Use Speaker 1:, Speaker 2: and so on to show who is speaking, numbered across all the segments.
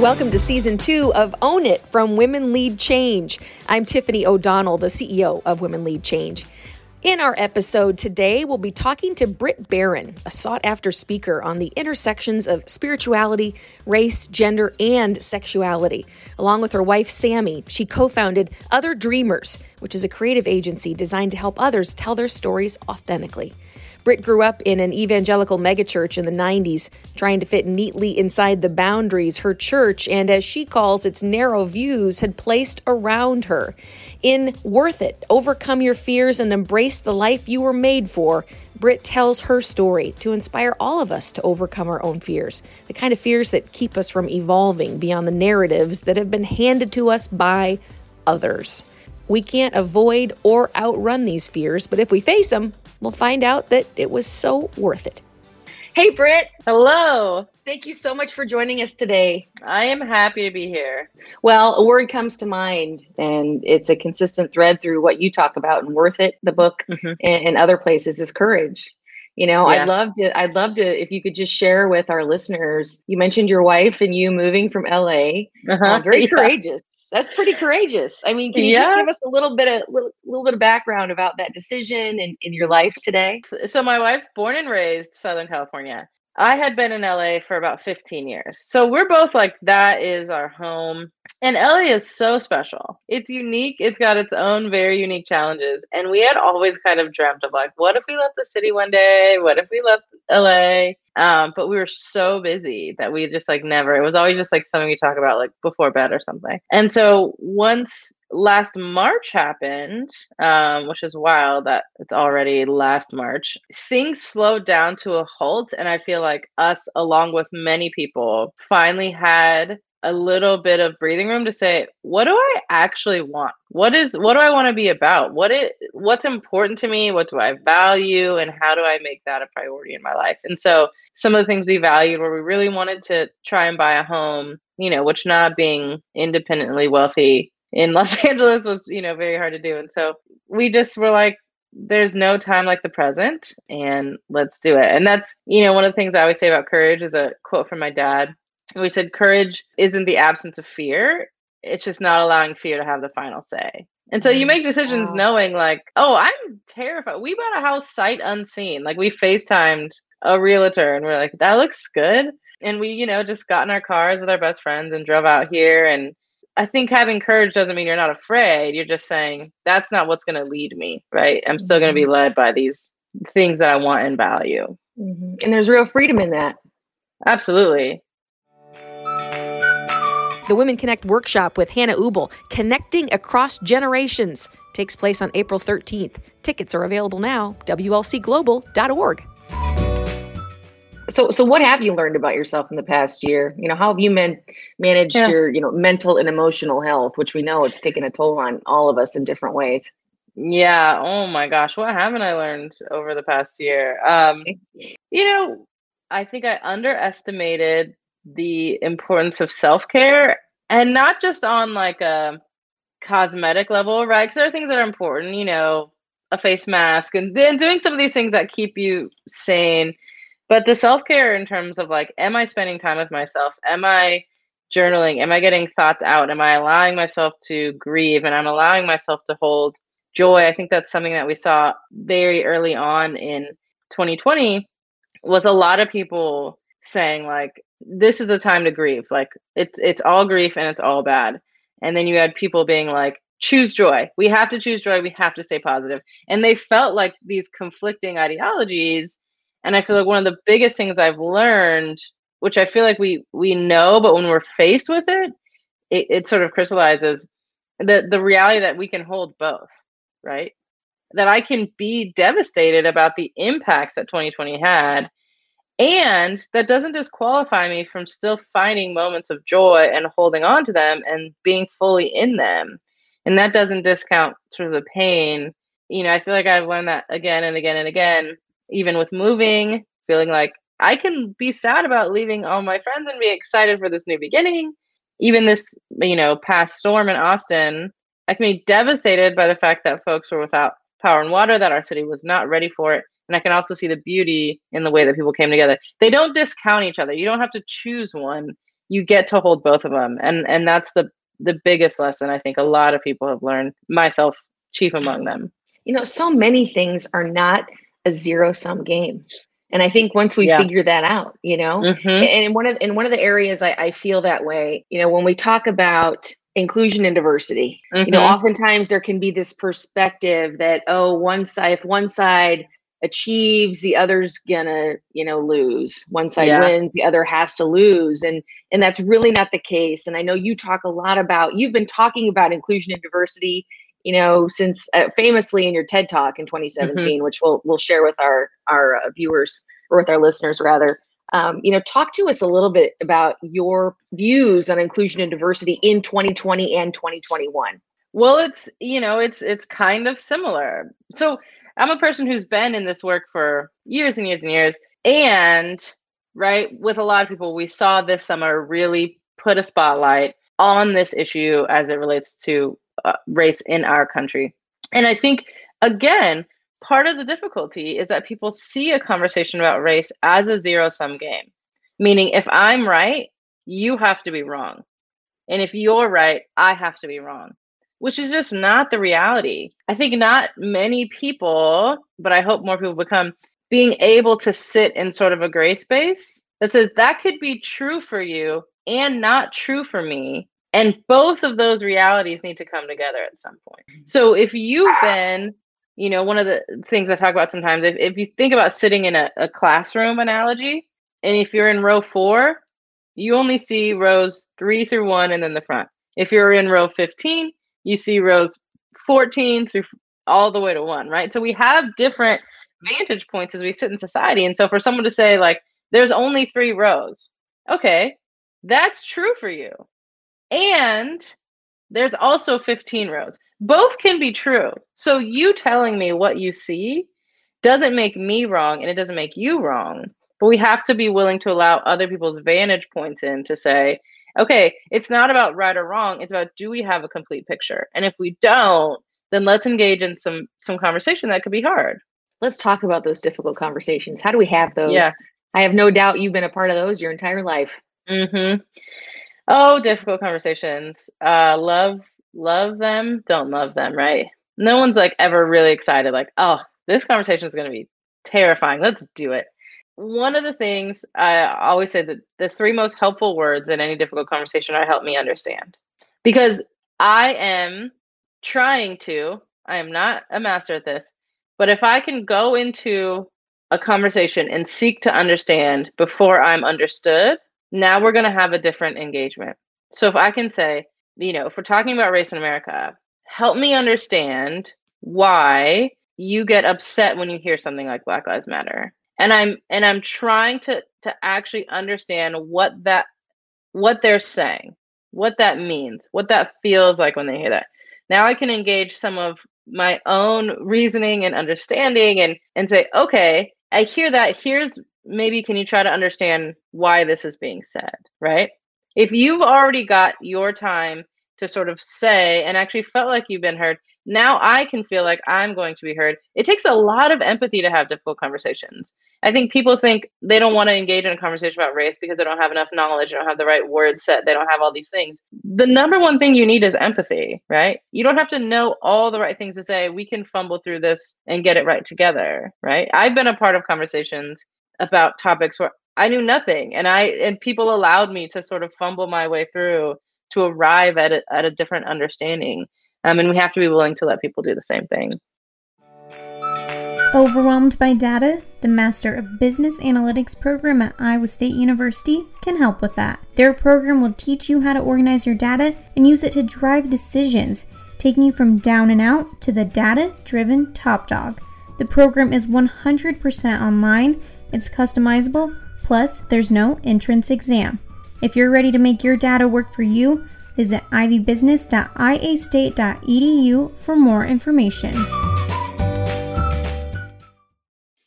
Speaker 1: Welcome to season two of Own It from Women Lead Change. I'm Tiffany O'Donnell, the CEO of Women Lead Change. In our episode today, we'll be talking to Brit Barron, a sought after speaker on the intersections of spirituality, race, gender, and sexuality. Along with her wife, Sami, she co founded Other Dreamers, which is a creative agency designed to help others tell their stories authentically. Brit grew up in an evangelical megachurch in the 90s, trying to fit neatly inside the boundaries her church and, as she calls its narrow views, had placed around her. In Worth It, Overcome Your Fears and Embrace the Life You Were Made For, Brit tells her story to inspire all of us to overcome our own fears, the kind of fears that keep us from evolving beyond the narratives that have been handed to us by others. We can't avoid or outrun these fears, but if we face them, we'll find out that it was so worth it. Hey, Brit.
Speaker 2: Hello.
Speaker 1: Thank you so much for joining us today.
Speaker 2: I am happy to be here.
Speaker 1: Well, a word comes to mind, and it's a consistent thread through what you talk about and Worth It, the book, mm-hmm. and, other places is courage. You know, yeah. I'd love to, I'd love to, if you could just share with our listeners. You mentioned your wife and you moving from LA. Uh-huh. Uh, very yeah. courageous that's pretty courageous. I mean, can you yeah. just give us a little bit of little, little bit of background about that decision and in your life today?
Speaker 2: So my wife's born and raised Southern California. I had been in LA for about 15 years. So we're both like, that is our home. And LA is so special. It's unique. It's got its own very unique challenges. And we had always kind of dreamt of like, what if we left the city one day? What if we left LA? Um, but we were so busy that we just like never, it was always just like something we talk about like before bed or something. And so once last March happened, um, which is wild that it's already last March, things slowed down to a halt. And I feel like us, along with many people, finally had a little bit of breathing room to say what do i actually want what is what do i want to be about what it what's important to me what do i value and how do i make that a priority in my life and so some of the things we valued where we really wanted to try and buy a home you know which not being independently wealthy in Los Angeles was, you know, very hard to do. And so we just were like, there's no time like the present and let's do it. And that's, you know, one of the things I always say about courage is a quote from my dad. We said, courage isn't the absence of fear, it's just not allowing fear to have the final say. And so you make decisions wow. knowing, like, oh, I'm terrified. We bought a house sight unseen. Like, we FaceTimed a realtor and we're like, that looks good. And we, you know, just got in our cars with our best friends and drove out here and I think having courage doesn't mean you're not afraid. You're just saying that's not what's going to lead me, right? I'm still going to be mm-hmm. led by these things that I want and value.
Speaker 1: Mm-hmm. And there's real freedom in that.
Speaker 2: Absolutely.
Speaker 1: The Women Connect workshop with Hannah Ubl, Connecting Across Generations, takes place on April 13th. Tickets are available now, WLCglobal.org so so what have you learned about yourself in the past year? You know how have you man- managed yeah. your you know mental and emotional health which we know it's taken a toll on all of us in different ways?
Speaker 2: Yeah. Oh my gosh. What haven't i learned over the past year? Um you know i think i underestimated the importance of self-care and not just on like a cosmetic level right? Because there are things that are important you know a face mask and then doing some of these things that keep you sane. But the self-care in terms of like am i spending time with myself? Am i journaling? Am i getting thoughts out? Am i allowing myself to grieve? And i'm allowing myself to hold joy. I think that's something that we saw very early on in 2020 was a lot of people saying like this is a time to grieve. Like it's it's all grief and it's all bad. And then you had people being like choose joy. We have to choose joy. We have to stay positive. And they felt like these conflicting ideologies. And I feel like one of the biggest things I've learned, which I feel like we we know, but when we're faced with it, it, it sort of crystallizes the the reality that we can hold both, right? That I can be devastated about the impacts that 2020 had. And that doesn't disqualify me from still finding moments of joy and holding on to them and being fully in them. And that doesn't discount sort of the pain. You know, I feel like I've learned that again and again and again even with moving, feeling like I can be sad about leaving all my friends and be excited for this new beginning. Even this, you know, past storm in Austin, I can be devastated by the fact that folks were without power and water, that our city was not ready for it. And I can also see the beauty in the way that people came together. They don't discount each other. You don't have to choose one. you get to hold both of them and and that's the the biggest lesson i think a lot of people have learned myself chief among them
Speaker 3: you know so many things are not a zero sum game and i think once we yeah. figure that out you know mm-hmm. and one of in one of the areas I, I feel that way you know when we talk about inclusion and diversity mm-hmm. you know mm-hmm. oftentimes there can be this perspective that oh one side if one side achieves the other's gonna you know lose. One side yeah. wins the other has to lose. And and that's really not the case. And i know you talk a lot about you've been talking about inclusion and diversity you know since uh, famously in your ted talk in 2017 mm-hmm. which we'll we'll share with our our uh, viewers or with our listeners rather. Um, you know talk to us a little bit about your views on inclusion and diversity in 2020 and 2021
Speaker 2: well it's you know it's it's kind of similar. So I'm a person who's been in this work for years and years and years. And right, with a lot of people, we saw this summer really put a spotlight on this issue as it relates to uh, race in our country. And I think, again, part of the difficulty is that people see a conversation about race as a zero sum game, meaning if I'm right, you have to be wrong. And if you're right, I have to be wrong which is just not the reality. I think not many people, but I hope more people become being able to sit in sort of a gray space that says that could be true for you and not true for me. And both of those realities need to come together at some point. Mm-hmm. So if you've been, you know, one of the things I talk about sometimes, if, if you think about sitting in a, a classroom analogy, and if you're in row four, you only see rows three through one and then the front. If you're in row 15, you see rows 14 through all the way to one, right? So we have different vantage points as we sit in society. And so for someone to say, like, there's only three rows, okay, that's true for you. And there's also 15 rows. Both can be true. So you telling me what you see doesn't make me wrong and it doesn't make you wrong. But we have to be willing to allow other people's vantage points in to say, okay, it's not about right or wrong. It's about do we have a complete picture? And if we don't, then let's engage in some some conversation that could be hard.
Speaker 3: Let's talk about those difficult conversations. How do we have those? Yeah. I have no doubt you've been a part of those your entire life.
Speaker 2: Mm-hmm. Oh, difficult conversations. Uh, love, love them. Don't love them. Right? No one's like ever really excited. Like, oh, this conversation is going to be terrifying. Let's do it one of the things I always say that the three most helpful words in any difficult conversation are help me understand. Because I am trying to, I am not a master at this, but if I can go into a conversation and seek to understand before I'm understood, now we're going to have a different engagement. So if I can say, you know, if we're talking about race in America, help me understand why you get upset when you hear something like Black Lives Matter and i'm and i'm trying to to actually understand what that what they're saying what that means what that feels like when they hear that. Now i can engage some of my own reasoning and understanding and and say okay i hear that. Here's maybe can you try to understand why this is being said right? If you've already got your time to sort of say and actually felt like you've been heard now I can feel like I'm going to be heard. It takes a lot of empathy to have difficult conversations. I think people think they don't want to engage in a conversation about race because they don't have enough knowledge, they don't have the right word set, they don't have all these things. The number one thing you need is empathy, right? You don't have to know all the right things to say. We can fumble through this and get it right together, right? I've been a part of conversations about topics where I knew nothing and I and people allowed me to sort of fumble my way through to arrive at a, at a different understanding. Um, and we have to be willing to let people do the same thing.
Speaker 4: Overwhelmed by data? The Master of Business Analytics program at Iowa State University can help with that. Their program will teach you how to organize your data and use it to drive decisions, taking you from down and out to the data driven top dog. The program is 100% online, it's customizable, plus, there's no entrance exam. If you're ready to make your data work for you, visit ivybusiness.iastate.edu for more information.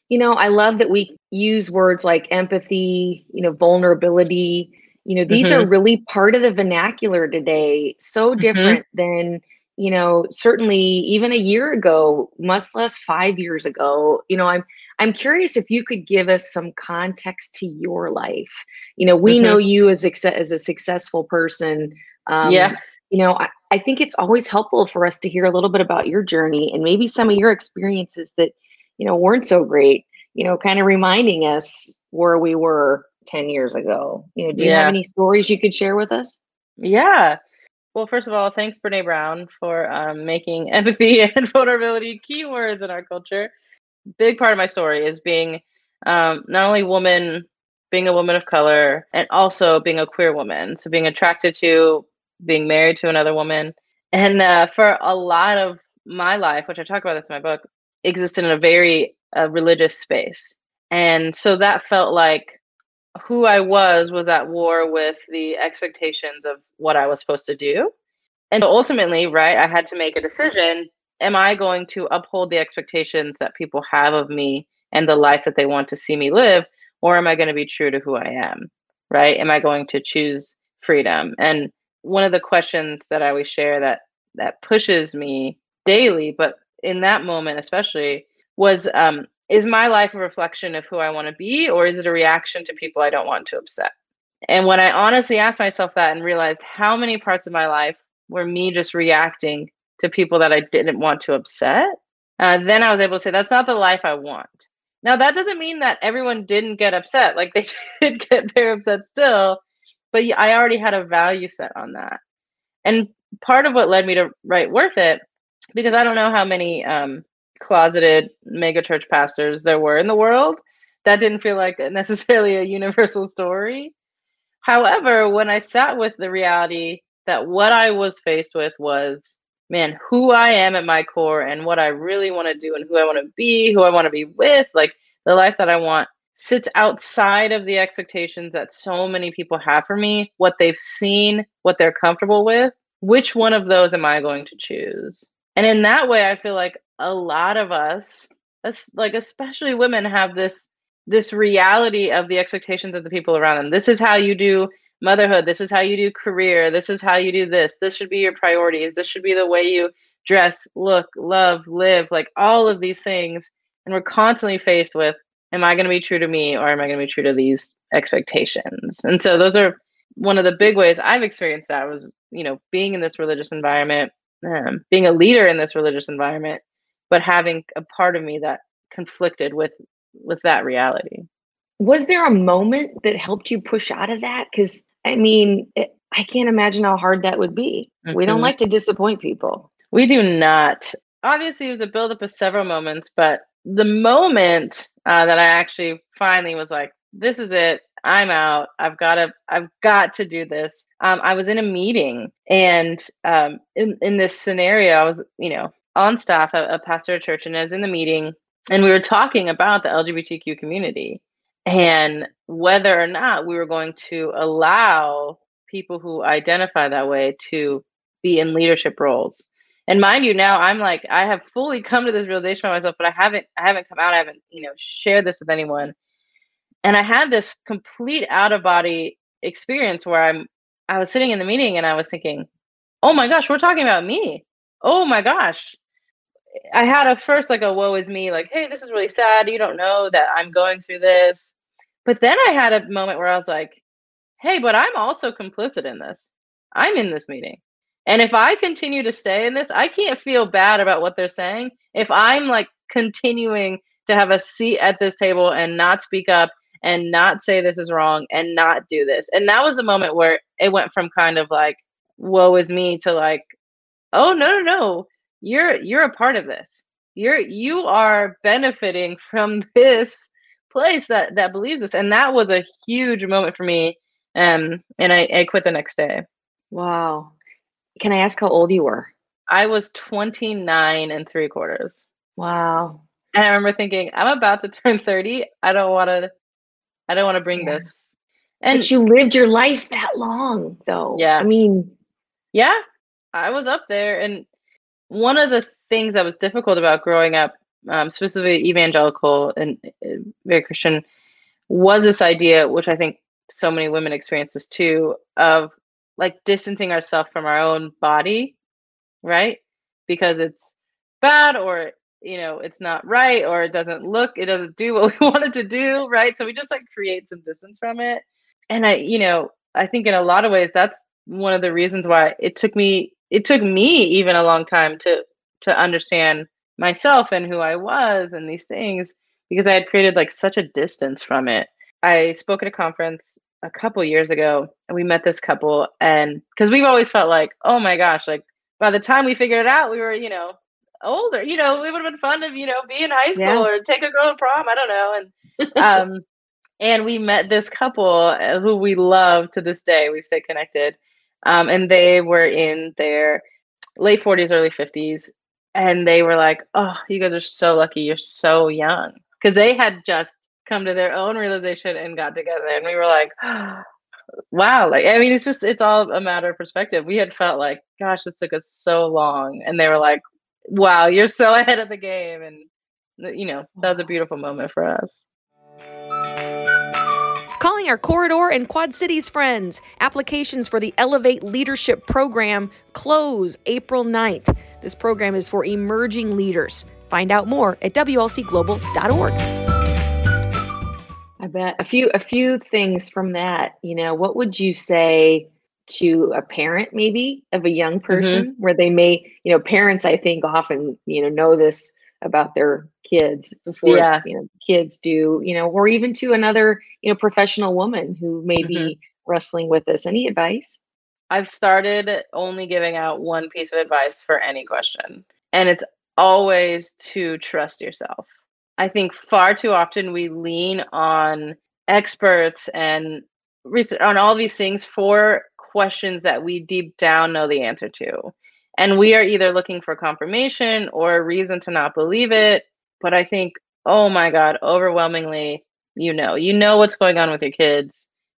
Speaker 3: You know, I love that we use words like empathy, you know, vulnerability. You know, these mm-hmm. are really part of the vernacular today, so mm-hmm. different mm-hmm. than
Speaker 1: you know, certainly even a year ago, much less five years ago, you know, I'm I'm curious if you could give us some context to your life. You know, we mm-hmm. know you as a, as a successful person.
Speaker 2: Um, yeah.
Speaker 1: You know, I, I think it's always helpful for us to hear a little bit about your journey and maybe some of your experiences that, you know, weren't so great. You know, kind of reminding us where we were 10 years ago. You know, do you have any stories you could share with us?
Speaker 2: Yeah. Well, first of all, thanks, Brene Brown, for um, making empathy and vulnerability keywords in our culture. Big part of my story is being um, not only woman, being a woman of color, and also being a queer woman. So being attracted to, being married to another woman. And uh, for a lot of my life, which I talk about this in my book, existed in a very uh, religious space. And so that felt like who I was was at war with the expectations of what I was supposed to do. And ultimately, right, I had to make a decision. Am I going to uphold the expectations that people have of me and the life that they want to see me live? Or am I going to be true to who I am? Right? Am I going to choose freedom? And one of the questions that I always share that that pushes me daily, but in that moment especially, was um, is my life a reflection of who I want to be, or is it a reaction to people I don't want to upset? And when I honestly asked myself that and realized how many parts of my life were me just reacting to people that I didn't want to upset, uh, then I was able to say, that's not the life I want. Now, that doesn't mean that everyone didn't get upset. Like they did get very upset still, but I already had a value set on that. And part of what led me to write Worth It, because I don't know how many um, closeted megachurch pastors there were in the world. That didn't feel like necessarily a universal story. However, when I sat with the reality that what I was faced with was, man, who I am at my core and what I really want to do and who I want to be, who I want to be with, like the life that I want sits outside of the expectations that so many people have for me, what they've seen, what they're comfortable with. Which one of those am I going to choose? And in that way, I feel like a lot of us, like especially women, have this this reality of the expectations of the people around them. This is how you do motherhood. This is how you do career. This is how you do this. This should be your priorities. This should be the way you dress, look, love, live, like all of these things. And we're constantly faced with, am I going to be true to me or am I going to be true to these expectations? And so those are one of the big ways I've experienced that was, you know, being in this religious environment, um, being a leader in this religious environment, but having a part of me that conflicted with with that reality
Speaker 1: was there a moment that helped you push out of that because i mean it, i can't imagine how hard that would be. Mm-hmm. we don't mm-hmm. like to disappoint people.
Speaker 2: We do not. Obviously it was a buildup of several moments but the moment uh, that i actually finally was like this is it. I'm out. I've got to i've got to do this. Um, i was in a meeting and um, in, in this scenario i was you know on staff, a, a pastor at church, and I was in the meeting, and we were talking about the LGBTQ community and whether or not we were going to allow people who identify that way to be in leadership roles. And mind you, now I'm like I have fully come to this realization by myself, but I haven't I haven't come out, I haven't, you know, shared this with anyone. And I had this complete out of body experience where I'm I was sitting in the meeting and I was thinking, "Oh my gosh, we're talking about me. Oh my gosh, I had a first like a woe is me, like, hey, this is really sad. You don't know that I'm going through this. But then I had a moment where I was like, hey, but I'm also complicit in this. I'm in this meeting. And if I continue to stay in this, I can't feel bad about what they're saying. If I'm like continuing to have a seat at this table and not speak up and not say this is wrong and not do this. And that was a moment where it went from kind of like, woe is me to like, oh, no, no, no you're you're a part of this you're you are benefiting from this place that that believes this. And that was a huge moment for me um and i i quit the next day.
Speaker 1: Wow. Can i ask how old you were?
Speaker 2: I was 29 and three quarters.
Speaker 1: Wow.
Speaker 2: And i remember thinking i'm about to turn 30 i don't want to i don't want to bring yeah. this.
Speaker 1: And but you lived your life that long though.
Speaker 2: Yeah.
Speaker 1: I mean
Speaker 2: yeah i was up there. And one of the things that was difficult about growing up, um, specifically evangelical and uh, very Christian, was this idea, which I think so many women experience this too, of like distancing ourselves from our own body, right? because it's bad or you know it's not right or it doesn't look it doesn't do what we want it to do right so we just like create some distance from it and i you know i think in a lot of ways that's one of the reasons why it took me it took me even a long time to to understand myself and who i was and these things because i had created like such a distance from it i spoke at a conference a couple years ago and we met this couple and because we've always felt like oh my gosh like by the time we figured it out we were you know older. You know, it would have been fun to, you know, be in high school yeah. or take a girl to prom. I don't know. And um and we met this couple uh, who we love to this day. We've stayed connected. Um, and they were in their late 40s, early 50s. And they were like, Oh, you guys are so lucky. You're so young. Because they had just come to their own realization and got together. And we were like, wow like i mean it's just it's all a matter of perspective we had felt like gosh this took us so long and they were like wow, you're so ahead of the game. And, you know, that was a beautiful moment for us.
Speaker 1: Calling our corridor and Quad Cities friends. Applications for the Elevate Leadership Program close April 9th. This program is for emerging leaders. Find out more at WLCglobal.org.
Speaker 3: I bet a few a few things from that. You know, what would you say to a parent maybe of a young mm-hmm. person mm-hmm. where they may you know parents i think often you know know this about their kids before yeah. you know kids do you know or even to another you know professional woman who may mm-hmm. be wrestling with this any advice
Speaker 2: i've started only giving out one piece of advice for any question and it's always to trust yourself i think far too often we lean on experts and research on all these things for questions that we deep down know the answer to. And we are either looking for confirmation or a reason to not believe it. But I think, oh my God, overwhelmingly, you know, you know what's going on with your kids,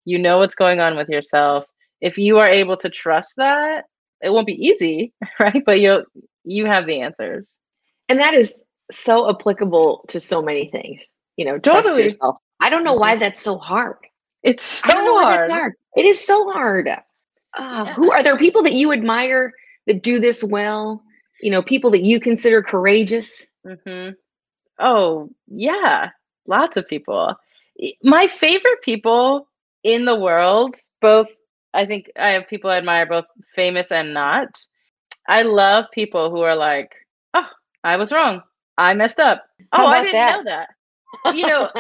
Speaker 2: you know what's going on with yourself. If you are able to trust that, it won't be easy, right? But you'll you have the answers.
Speaker 3: And that is so applicable to so many things. You know, trust totally. yourself. I don't know why mm-hmm. that's so hard.
Speaker 2: It's so hard.
Speaker 3: hard. It is so hard uh, who are there people that you admire that do this well? You know, people that you consider courageous?
Speaker 2: Mm-hmm. Oh, yeah, lots of people. My favorite people in the world, both, I think I have people I admire, both famous and not. I love people who are like, oh, I was wrong. I messed up. Oh, I didn't that? know that. you know,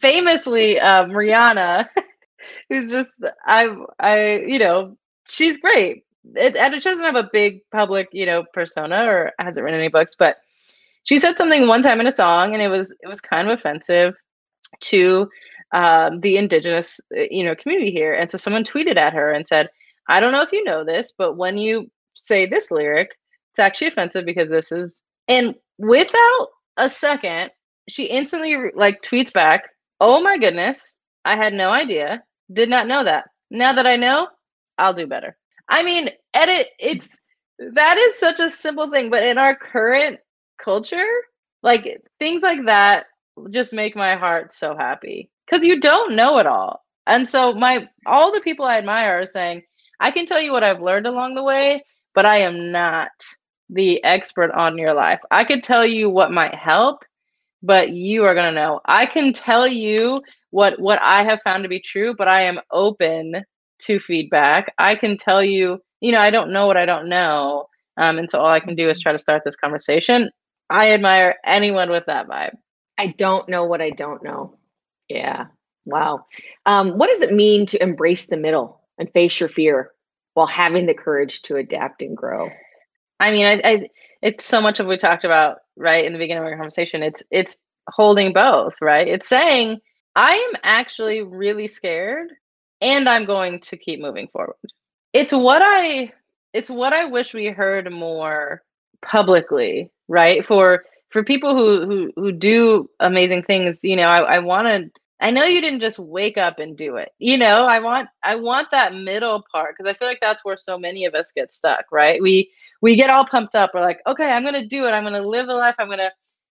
Speaker 2: famously, um, Rihanna who's just I I you know she's great. It, and she doesn't have a big public you know persona or hasn't written any books, but she said something one time in a song, and it was it was kind of offensive to um, the indigenous you know community here. And so someone tweeted at her and said, "I don't know if you know this, but when you say this lyric, it's actually offensive because this is." And without a second, she instantly like tweets back, "Oh my goodness, I had no idea. Did not know that. Now that I know, I'll do better. I mean, edit, it's that is such a simple thing, but in our current culture, like things like that just make my heart so happy because you don't know it all. And so my all the people I admire are saying, I can tell you what I've learned along the way, but I am not the expert on your life. I could tell you what might help, but you are going to know. I can tell you what what I have found to be true, but I am open to feedback. I can tell you, you know, I don't know what I don't know. Um, and so all I can do is try to start this conversation. I admire anyone with that vibe.
Speaker 3: I don't know what I don't know. Yeah. Wow. Um, what does it mean to embrace the middle and face your fear while having the courage to adapt and grow?
Speaker 2: I mean, I, I it's so much of what we talked about right in the beginning of our conversation. It's it's holding both, right? It's saying I am actually really scared and I'm going to keep moving forward. It's what I it's what I wish we heard more publicly, right? For for people who who who do amazing things, you know, I, I wanna I know you didn't just wake up and do it. You know, I want I want that middle part because I feel like that's where so many of us get stuck, right? We we get all pumped up. We're like, okay, I'm gonna do it. I'm gonna live the life. I'm gonna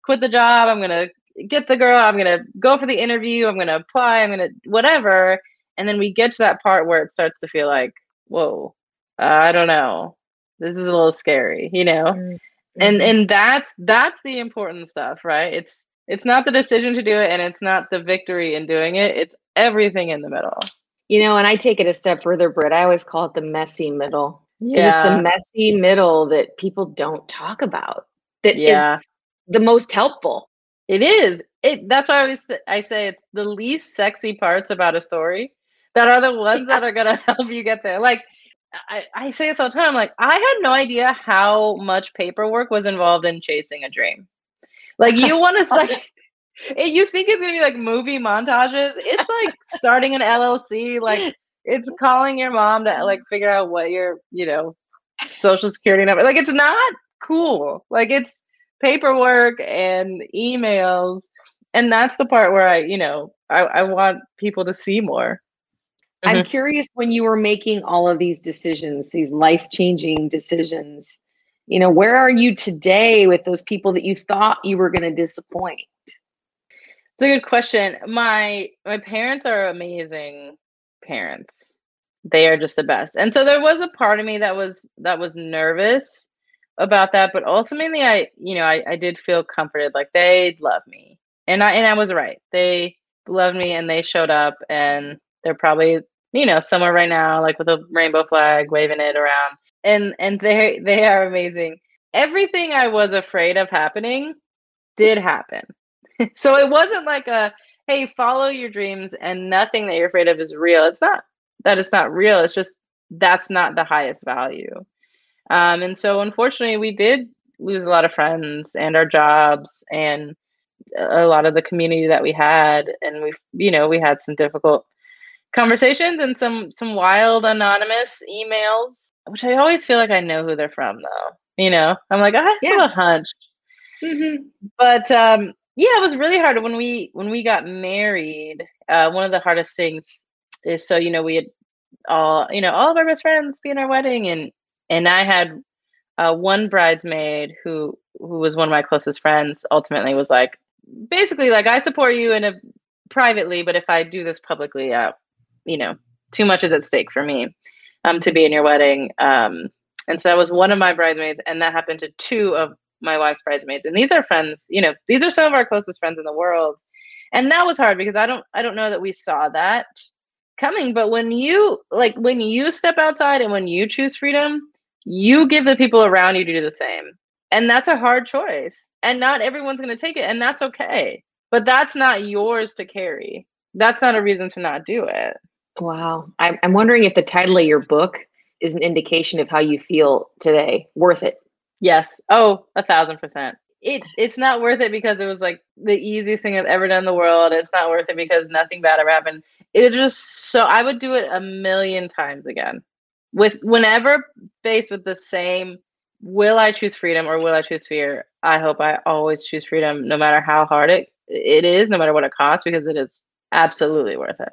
Speaker 2: quit the job. I'm gonna get the girl. I'm gonna go for the interview. I'm gonna apply. I'm gonna whatever. And then we get to that part where it starts to feel like, whoa, uh, I don't know. This is a little scary, you know? Mm. and and that's that's the important stuff right it's it's not the decision to do it and it's not the victory in doing it it's everything in the middle
Speaker 3: You know, and I take it a step further, Brit. I always call it the messy middle. 'Cause it's
Speaker 2: yeah
Speaker 3: the messy middle that people don't talk about. That is
Speaker 2: Yeah.
Speaker 3: the most helpful.
Speaker 2: it is it that's why i always i say it's the least sexy parts about a story that are the ones that are going to help you get there. Like I, I say this all the time like i had no idea how much paperwork was involved in chasing a dream. Like you want to like you think it's gonna be like movie montages? It's like starting an llc like it's calling your mom to like mm. figure out what your you know social security number like it's not cool. Like it's paperwork and emails and that's the part where i you know i, I want people to see more
Speaker 3: I'm mm-hmm. curious when you were making all of these decisions, these life changing decisions, you know, where are you today with those people that you thought you were going to disappoint?
Speaker 2: It's a good question. My my parents are amazing parents. They are just the best. And so there was a part of me that was that was nervous about that, but ultimately I, you know, I, I did feel comforted. Like they love me. And I and I was right. They loved me and they showed up and they're probably, you know, somewhere right now, like with a rainbow flag, waving it around. And and they they are amazing. Everything I was afraid of happening did happen. So it wasn't like a hey follow your dreams and nothing that you're afraid of is real. It's not that it's not real. It's just that's not the highest value. Um, and so unfortunately we did lose a lot of friends and our jobs and a lot of the community that we had. And we you know we had some difficult conversations and some some wild anonymous emails which i always feel like i know who they're from though you know i'm like i have
Speaker 3: Yeah.
Speaker 2: a hunch
Speaker 3: Mm-hmm.
Speaker 2: but um yeah it was really hard when we when we got married uh one of the hardest things is so you know we had all you know all of our best friends be in our wedding and and i had uh one bridesmaid who who was one of my closest friends ultimately was like basically like i support you in a privately but if i do this publicly uh you know too much is at stake for me um to be in your wedding. Um and so that was one of my bridesmaids and that happened to two of my wife's bridesmaids. And these are friends you know these are some of our closest friends in the world. And that was hard because i don't i don't know that we saw that coming. But when you like when you step outside and when you choose freedom you give the people around you to do the same. And that's a hard choice. And not everyone's going to take it and that's okay. But that's not yours to carry. That's not a reason to not do it
Speaker 3: Wow. I'm, wondering if the title of your book is an indication of how you feel today. Worth it.
Speaker 2: Yes. Oh, a thousand percent. It it's not worth it because it was like the easiest thing I've ever done in the world. It's not worth it because nothing bad ever happened. It just so I would do it a million times again. With whenever faced with the same will I choose freedom or will I choose fear? I hope I always choose freedom no matter how hard it it is, no matter what it costs, because it is absolutely worth it.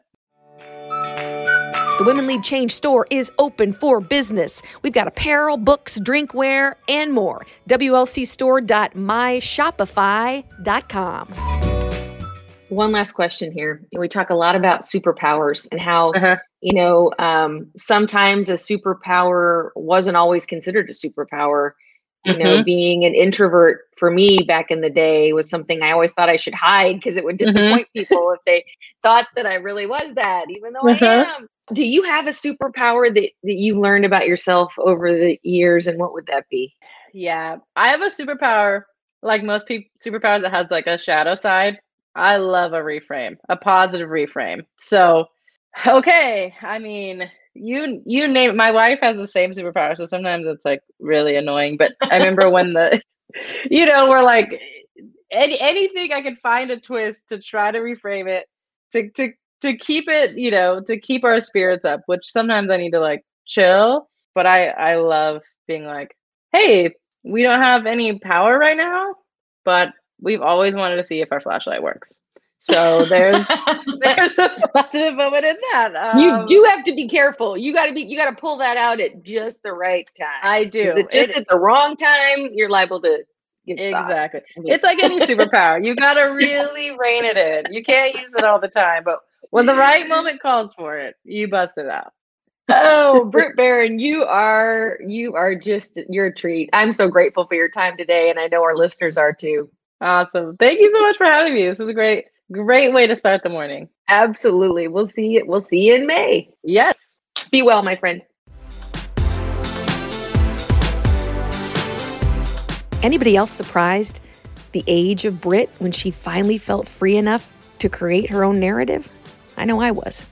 Speaker 1: The Women Lead Change store is open for business. We've got apparel, books, drinkware, and more. WLCstore.myshopify.com.
Speaker 3: One last question here. We talk a lot about superpowers and how,
Speaker 2: Uh-huh.
Speaker 3: you know, um, sometimes a superpower wasn't always considered a superpower. You know, being an introvert for me back in the day was something I always thought I should hide because it would disappoint people if they thought that I really was that, even though
Speaker 2: Uh-huh.
Speaker 3: I am. Do you have a superpower that, that you learned about yourself over the years, and what would that be?
Speaker 2: Yeah, I have a superpower, like most people, superpowers that has like a shadow side. I love a reframe, a positive reframe. So, okay, I mean, you you name. My wife has the same superpower, so sometimes it's like really annoying. But I remember when the, you know, we're like, any anything I could find a twist to try to reframe it, to to to keep it, you know, to keep our spirits up. Which sometimes I need to like chill, but I I love being like, hey, we don't have any power right now, but we've always wanted to see if our flashlight works. So there's there's a positive moment in that. Um,
Speaker 3: you do have to be careful. You got to be. You got to pull that out at just the right time.
Speaker 2: I do.
Speaker 3: Just
Speaker 2: It-
Speaker 3: at the wrong time? You're liable to
Speaker 2: exactly. It's like any superpower. You got to really rein it in. You can't use it all the time, but when the right moment calls for it, you bust it out.
Speaker 3: oh, Brit Barron, you are you are just you're a treat. I'm so grateful for your time today, and I know our listeners are too.
Speaker 2: Awesome. Thank you so much for having me. This was a great, great way to start the morning.
Speaker 3: Absolutely. We'll see you. We'll see you in May.
Speaker 2: Yes.
Speaker 3: Be well, my friend.
Speaker 1: Anybody else surprised the age of Brit when she finally felt free enough to create her own narrative? I know I was.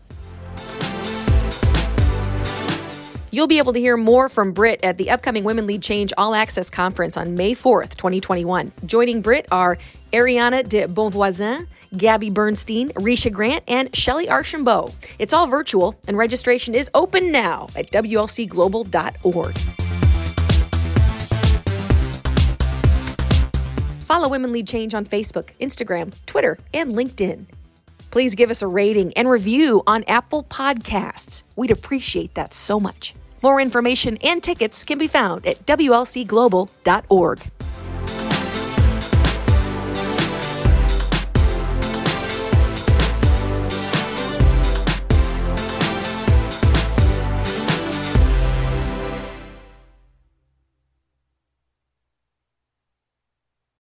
Speaker 1: You'll be able to hear more from Brit at the upcoming Women Lead Change All Access Conference on May 4th, 2021. Joining Brit are Ariana de Bonvoisin, Gabby Bernstein, Risha Grant, and Shelley Archambeau. It's all virtual, and registration is open now at WLCglobal.org. Follow Women Lead Change on Facebook, Instagram, Twitter, and LinkedIn. Please give us a rating and review on Apple Podcasts. We'd appreciate that so much. More information and tickets can be found at WLCglobal.org.